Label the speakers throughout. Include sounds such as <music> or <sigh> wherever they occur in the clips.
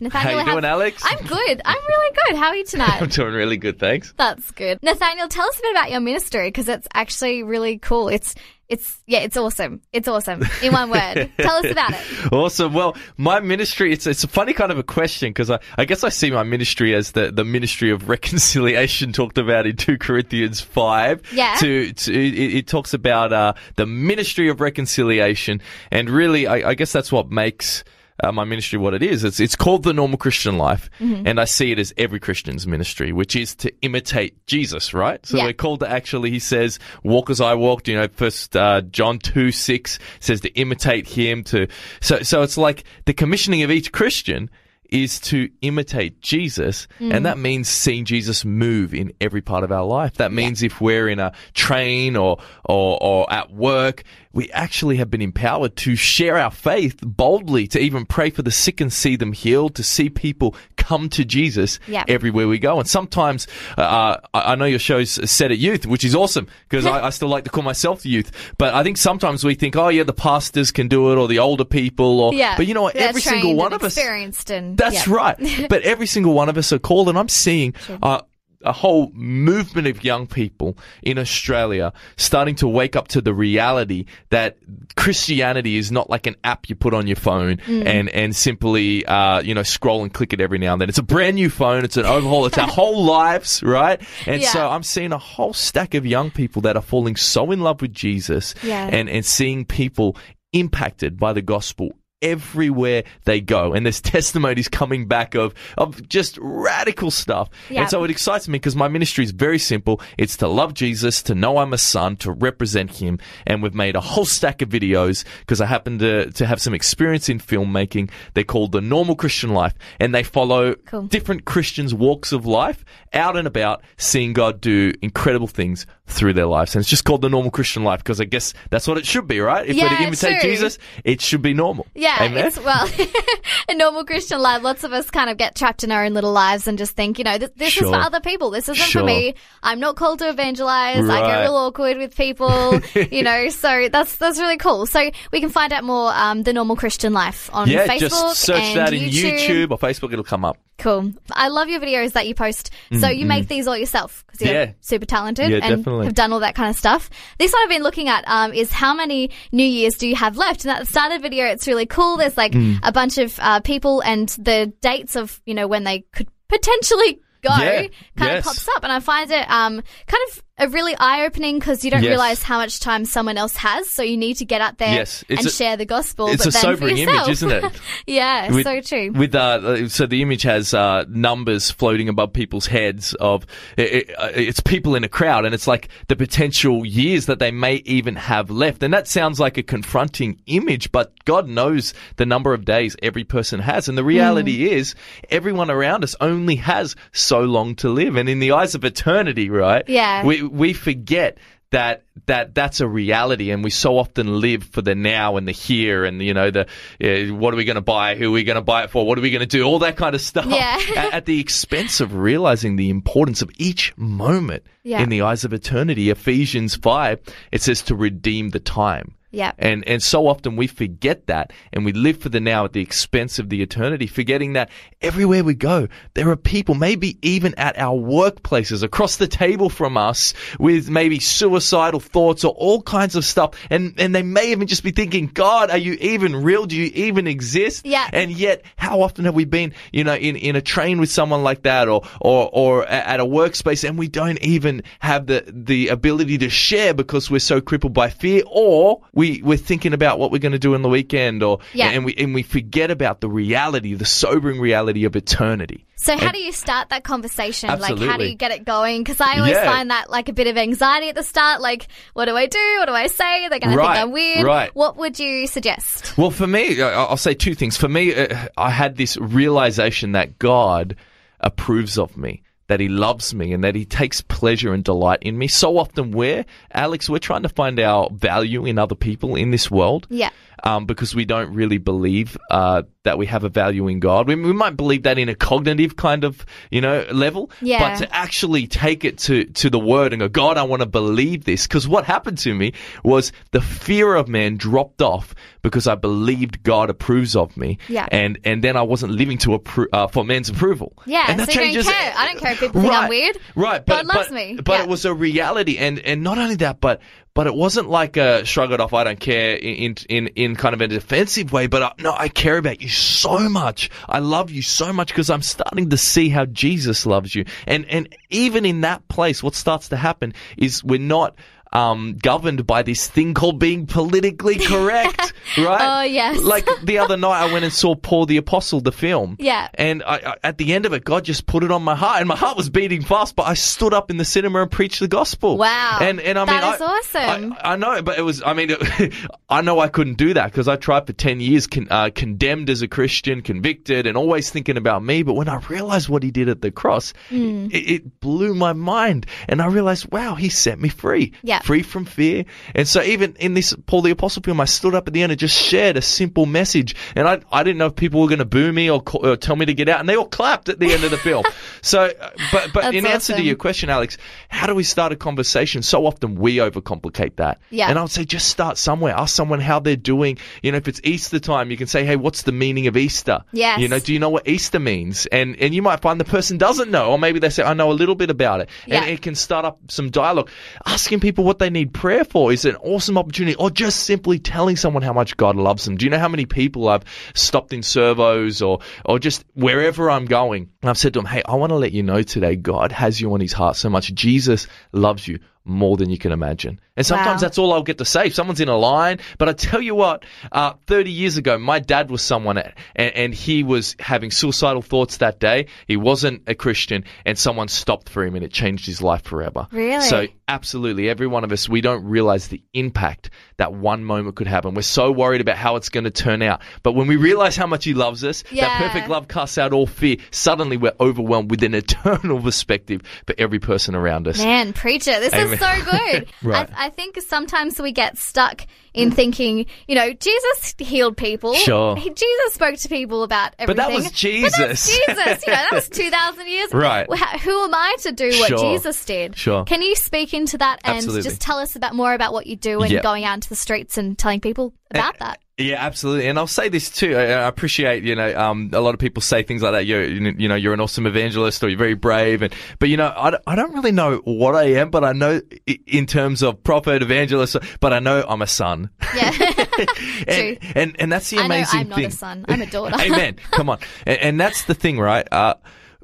Speaker 1: How
Speaker 2: Nathaniel,
Speaker 1: you doing, Alex?
Speaker 2: I'm good. I'm really good. How are you tonight? <laughs>
Speaker 1: I'm doing really good, thanks.
Speaker 2: That's good. Nathaniel, tell us a bit about your ministry because it's actually really cool. It's it's yeah, it's awesome. It's awesome. In one word, tell us about it. <laughs>
Speaker 1: Awesome. Well, my ministry, it's, it's a funny kind of a question because I, I guess I see my ministry as the, the ministry of <laughs> reconciliation talked about in 2 Corinthians 5.
Speaker 2: Yeah.
Speaker 1: To, to it, it talks about uh, the ministry of reconciliation. And really, I, I guess that's what makes uh, my ministry what it is. It's it's called the normal Christian life,
Speaker 2: Mm-hmm.
Speaker 1: and I see it as every Christian's ministry, which is to imitate Jesus, right? So
Speaker 2: Yeah.
Speaker 1: we're called to actually. He says, "Walk as I walked." You know, First uh, John two six says to imitate Him. To so so it's like the commissioning of each Christian is to imitate Jesus,
Speaker 2: Mm.
Speaker 1: and that means seeing Jesus move in every part of our life. That means if we're in a train or, or or at work, we actually have been empowered to share our faith boldly, to even pray for the sick and see them healed, to see people come to Jesus
Speaker 2: Yeah.
Speaker 1: everywhere we go. And sometimes, uh, I know your show's set at youth, which is awesome because I, I still like to call myself youth. But I think sometimes we think, oh yeah, the pastors can do it, or the older people, or
Speaker 2: Yeah,
Speaker 1: but you know what? Every single one of us
Speaker 2: experienced and
Speaker 1: that's
Speaker 2: yeah.
Speaker 1: right. <laughs> But every single one of us are called, and I'm seeing uh, a whole movement of young people in Australia starting to wake up to the reality that Christianity is not like an app you put on your phone
Speaker 2: Mm.
Speaker 1: and and simply uh, you know scroll and click it every now and then. It's a brand new phone. It's an overhaul. It's our <laughs> whole lives, right? And
Speaker 2: Yeah.
Speaker 1: so I'm seeing a whole stack of young people that are falling so in love with Jesus
Speaker 2: Yeah.
Speaker 1: and and seeing people impacted by the gospel everywhere they go. And there's <laughs> testimonies coming back of, of just radical stuff.
Speaker 2: Yeah.
Speaker 1: And so it excites me because my ministry is very simple. It's to love Jesus, to know I'm a son, to represent him. And we've made a whole stack of videos because I happen to, to have some experience in filmmaking. They're called The Normal Christian Life and they follow
Speaker 2: Cool.
Speaker 1: different Christians' walks of life out and about seeing God do incredible things through their lives. And it's just called The Normal Christian Life because I guess that's what it should be, right? If we're to imitate
Speaker 2: true.
Speaker 1: Jesus, it should be normal.
Speaker 2: Yeah,
Speaker 1: Amen?
Speaker 2: it's well, <laughs> a normal Christian life. Lots of us kind of get trapped in our own little lives and just think, you know, th- this is for other people. This isn't
Speaker 1: Sure.
Speaker 2: for me. I'm not called to evangelize. I get real awkward with people, <laughs> you know. So that's that's really cool. So we can find out more um, the normal Christian life on
Speaker 1: yeah,
Speaker 2: Facebook
Speaker 1: just search that in
Speaker 2: YouTube.
Speaker 1: YouTube or Facebook. It'll come up.
Speaker 2: Cool. I love your videos that you post. So you make these all yourself because you're
Speaker 1: Mm-hmm. Yeah.
Speaker 2: super talented
Speaker 1: Yeah,
Speaker 2: and
Speaker 1: definitely.
Speaker 2: have done all that kind of stuff. This one I've been looking at um, is how many New Years do you have left? And at the start of the video, it's really cool. There's like
Speaker 1: Mm.
Speaker 2: a bunch of uh, people and the dates of you know when they could potentially go
Speaker 1: Yeah.
Speaker 2: kind
Speaker 1: Yes.
Speaker 2: of pops up, and I find it um, kind of really eye opening because you don't
Speaker 1: Yes.
Speaker 2: realize how much time someone else has. So you need to get out there
Speaker 1: Yes,
Speaker 2: and
Speaker 1: a-
Speaker 2: share the gospel.
Speaker 1: it's
Speaker 2: but
Speaker 1: a
Speaker 2: then for
Speaker 1: sobering image, isn't it? <laughs>
Speaker 2: yeah,
Speaker 1: With-
Speaker 2: so true.
Speaker 1: With uh, so the image has uh, numbers floating above people's heads of it, it, uh, it's people in a crowd, and it's like the potential years that they may even have left, and that sounds like a confronting image, but God knows the number of days every person has, and the reality
Speaker 2: Mm.
Speaker 1: is everyone around us only has so long to live, and in the eyes of eternity, right?
Speaker 2: Yeah.
Speaker 1: we we forget that that that's a reality and we so often live for the now and the here and you know the uh, what are we going to buy? Who are we going to buy it for? What are we going to do? All that kind of stuff.
Speaker 2: Yeah. <laughs>
Speaker 1: at, at the expense of realizing the importance of each moment
Speaker 2: Yeah.
Speaker 1: in the eyes of eternity. Ephesians 5 it says to redeem the time
Speaker 2: Yeah.
Speaker 1: and and so often we forget that and we live for the now at the expense of the eternity, forgetting that everywhere we go, there are people, maybe even at our workplaces, across the table from us, with maybe suicidal thoughts or all kinds of stuff. And and they may even just be thinking, God, are you even real? Do you even exist?
Speaker 2: Yeah.
Speaker 1: And yet, how often have we been, you know, in, in a train with someone like that or or or at a workspace and we don't even have the the ability to share because we're so crippled by fear or we we're thinking about what we're going to do in the weekend or
Speaker 2: Yeah.
Speaker 1: and we and we forget about the reality, the sobering reality of eternity.
Speaker 2: So how
Speaker 1: And-
Speaker 2: do you start that conversation? Like how do you get it going? Because I always
Speaker 1: Yeah.
Speaker 2: find that like a bit of anxiety at the start. Like, what do I do? What do I say? They're going to think I'm weird.
Speaker 1: right.
Speaker 2: What would you suggest?
Speaker 1: Well, for me, I'll say two things. For me, uh, I had this realization that God approves of me. That he loves me and that he takes pleasure and delight in me. So often, we're, Alex, we're trying to find our value in other people in this world
Speaker 2: Yeah.
Speaker 1: Um, because we don't really believe uh, that we have a value in God. We, we might believe that in a cognitive kind of you know level,
Speaker 2: Yeah.
Speaker 1: but to actually take it to to the Word and go, God, I want to believe this. Because what happened to me was the fear of man dropped off because I believed God approves of me,
Speaker 2: Yeah.
Speaker 1: and and then I wasn't living to appro- uh, for man's approval.
Speaker 2: Yeah,
Speaker 1: and that
Speaker 2: so don't
Speaker 1: changes.
Speaker 2: care. I don't care if people think I'm weird.
Speaker 1: Right, but
Speaker 2: God loves
Speaker 1: but,
Speaker 2: me.
Speaker 1: But
Speaker 2: Yeah.
Speaker 1: it was a reality, and and not only that, but but it wasn't like a shrug it off. I don't care in in in kind of a defensive way, but I, no, I care about you so much. I love you so much because I'm starting to see how Jesus loves you, and and even in that place, what starts to happen is we're not. Um, governed by this thing called being politically <laughs> correct, right?
Speaker 2: Oh, yes.
Speaker 1: Like the other night, I went and saw Paul the Apostle, the film.
Speaker 2: Yeah.
Speaker 1: And I, I, at the end of it, God just put it on my heart, and my heart was beating fast. But I stood up in the cinema and preached the gospel.
Speaker 2: Wow.
Speaker 1: And and I mean,
Speaker 2: That is
Speaker 1: I,
Speaker 2: awesome.
Speaker 1: I, I know, but it was. I mean, it, <laughs> I know I couldn't do that because I tried for ten years, con, uh, condemned as a Christian, convicted, and always thinking about me. But when I realized what He did at the cross,
Speaker 2: Hmm.
Speaker 1: it, it blew my mind, and I realized, wow, He set me free.
Speaker 2: Yeah.
Speaker 1: Free from fear. And so even in this Paul the Apostle film, I stood up at the end and just shared a simple message. And I, I didn't know if people were going to boo me or, or tell me to get out. And they all clapped at the end of the film. <laughs> So, but, but
Speaker 2: That's
Speaker 1: in answer to your question, Alex, how do we start a conversation? So often we overcomplicate that.
Speaker 2: Yeah.
Speaker 1: And I would say just start somewhere. Ask someone how they're doing. You know, if it's Easter time, you can say, hey, what's the meaning of Easter?
Speaker 2: Yes.
Speaker 1: You know, do you know what Easter means? And, and you might find the person doesn't know. Or maybe they say, I know a little bit about it. And
Speaker 2: Yeah.
Speaker 1: it can start up some dialogue. Asking people what they need prayer for is an awesome opportunity, or just simply telling someone how much God loves them. Do you know how many people I've stopped in servos or, or just wherever I'm going, and I've said to them, hey, I want to let you know today, God has you on his heart so much. Jesus loves you more than you can imagine. And sometimes
Speaker 2: Wow.
Speaker 1: that's all I'll get to say. If someone's in a line, but I tell you what, uh, 30 years ago, my dad was someone and, and he was having suicidal thoughts that day. He wasn't a Christian and someone stopped for him and it changed his life forever.
Speaker 2: Really?
Speaker 1: So absolutely, every one of us, we don't realize the impact that one moment could have. And we're so worried about how it's going to turn out. But when we realize how much he loves us, that perfect love casts out all fear, suddenly we're overwhelmed with an <laughs> eternal perspective for every person around us.
Speaker 2: Man, preacher, this
Speaker 1: Amen.
Speaker 2: is so good. <laughs>
Speaker 1: Right.
Speaker 2: I, I think sometimes we get stuck in mm. thinking, you know, Jesus healed people.
Speaker 1: Sure.
Speaker 2: He, Jesus spoke to people about everything.
Speaker 1: But that was
Speaker 2: But
Speaker 1: Jesus.
Speaker 2: that's Jesus. You know, that was <laughs> 2,000 years.
Speaker 1: Right.
Speaker 2: Who am I to do what
Speaker 1: Sure.
Speaker 2: Jesus did?
Speaker 1: Sure.
Speaker 2: Can you speak into that and
Speaker 1: Absolutely.
Speaker 2: just tell us about more about what you do and
Speaker 1: Yep.
Speaker 2: going out into the streets and telling people about that?
Speaker 1: Yeah, absolutely. And I'll say this too. I, I appreciate, you know, um, a lot of people say things like that. You're, you know, you're an awesome evangelist or you're very brave. And, but you know, I, don't- I don't really know what I am, but I know in terms of prophet, evangelist, but I know I'm a son.
Speaker 2: Yeah. <laughs>
Speaker 1: and, and, and that's the
Speaker 2: I know
Speaker 1: amazing
Speaker 2: I'm not
Speaker 1: thing.
Speaker 2: a son. I'm a daughter. <laughs>
Speaker 1: Amen. Come on. And, and that's the thing, right? Uh,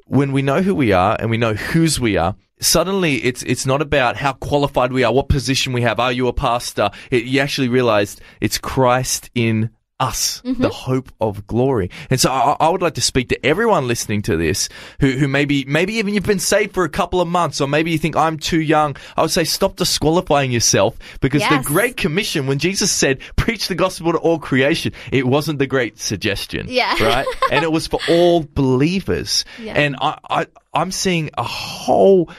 Speaker 1: when we know who we are and we know whose we are, suddenly it's it's not about how qualified we are, what position we have. Are you a pastor? It, you actually realize it's Christ in us, mm-hmm. the hope of glory. And so I, I would like to speak to everyone listening to this who, who maybe, maybe even you've been saved for a couple of months or maybe you think I'm too young. I would say stop disqualifying yourself because
Speaker 2: Yes.
Speaker 1: the Great Commission, when Jesus said, preach the gospel to all creation, it wasn't the great suggestion.
Speaker 2: Yeah.
Speaker 1: Right? and it was for all believers. <laughs>
Speaker 2: Yeah.
Speaker 1: And I, I, I'm seeing a whole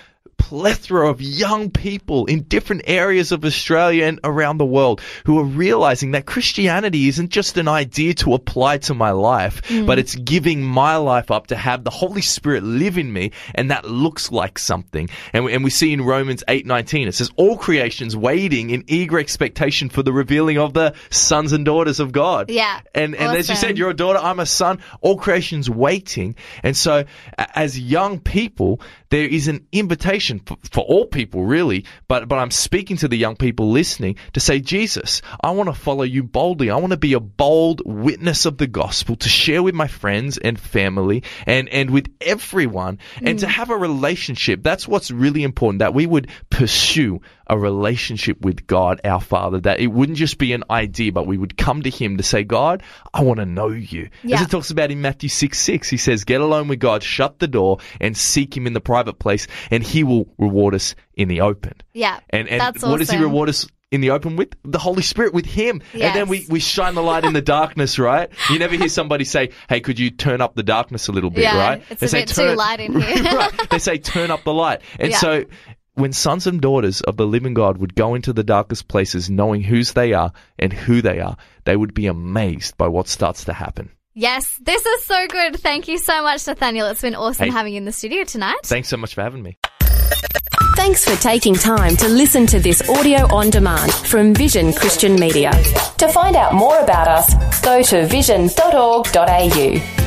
Speaker 1: plethora of young people in different areas of Australia and around the world who are realizing that Christianity isn't just an idea to apply to my life, mm. but it's giving my life up to have the Holy Spirit live in me, and that looks like something. And we, and we see in Romans 8:19 it says all creations waiting in eager expectation for the revealing of the sons and daughters of God.
Speaker 2: Yeah.
Speaker 1: And and as you said, you're a daughter, I'm a son. All creation's waiting. And so, as young people, there is an invitation for, for all people, really. But but I'm speaking to the young people listening to say, Jesus, I want to follow you boldly. I want to be a bold witness of the gospel to share with my friends and family and and with everyone, and to mm. have a relationship. That's what's really important. That we would pursue a relationship with God, our Father. That it wouldn't just be an idea, but we would come to Him to say, God, I want to know you. As it talks about in Matthew 6 6, He says, Get alone with God, shut the door, and seek Him in the private place, and He will reward us in the open.
Speaker 2: Yeah.
Speaker 1: And, and what does He reward us? in the open with? The Holy Spirit with Him. And then we, we shine the light in the darkness, right? You never hear somebody say, hey, could you turn up the darkness a little bit,
Speaker 2: Yeah,
Speaker 1: right?
Speaker 2: it's
Speaker 1: They
Speaker 2: a
Speaker 1: say,
Speaker 2: bit too light in <laughs> here.
Speaker 1: right. They say, turn up the light. And
Speaker 2: Yeah.
Speaker 1: so when sons and daughters of the living God would go into the darkest places knowing whose they are and who they are, they would be amazed by what starts to happen.
Speaker 2: Yes, this is so good. Thank you so much, Nathaniel. It's been awesome
Speaker 1: Hey.
Speaker 2: having you in the studio tonight.
Speaker 1: Thanks so much for having me.
Speaker 3: Thanks for taking time to listen to this audio on demand from Vision Christian Media. To find out more about us, go to vision.org.au.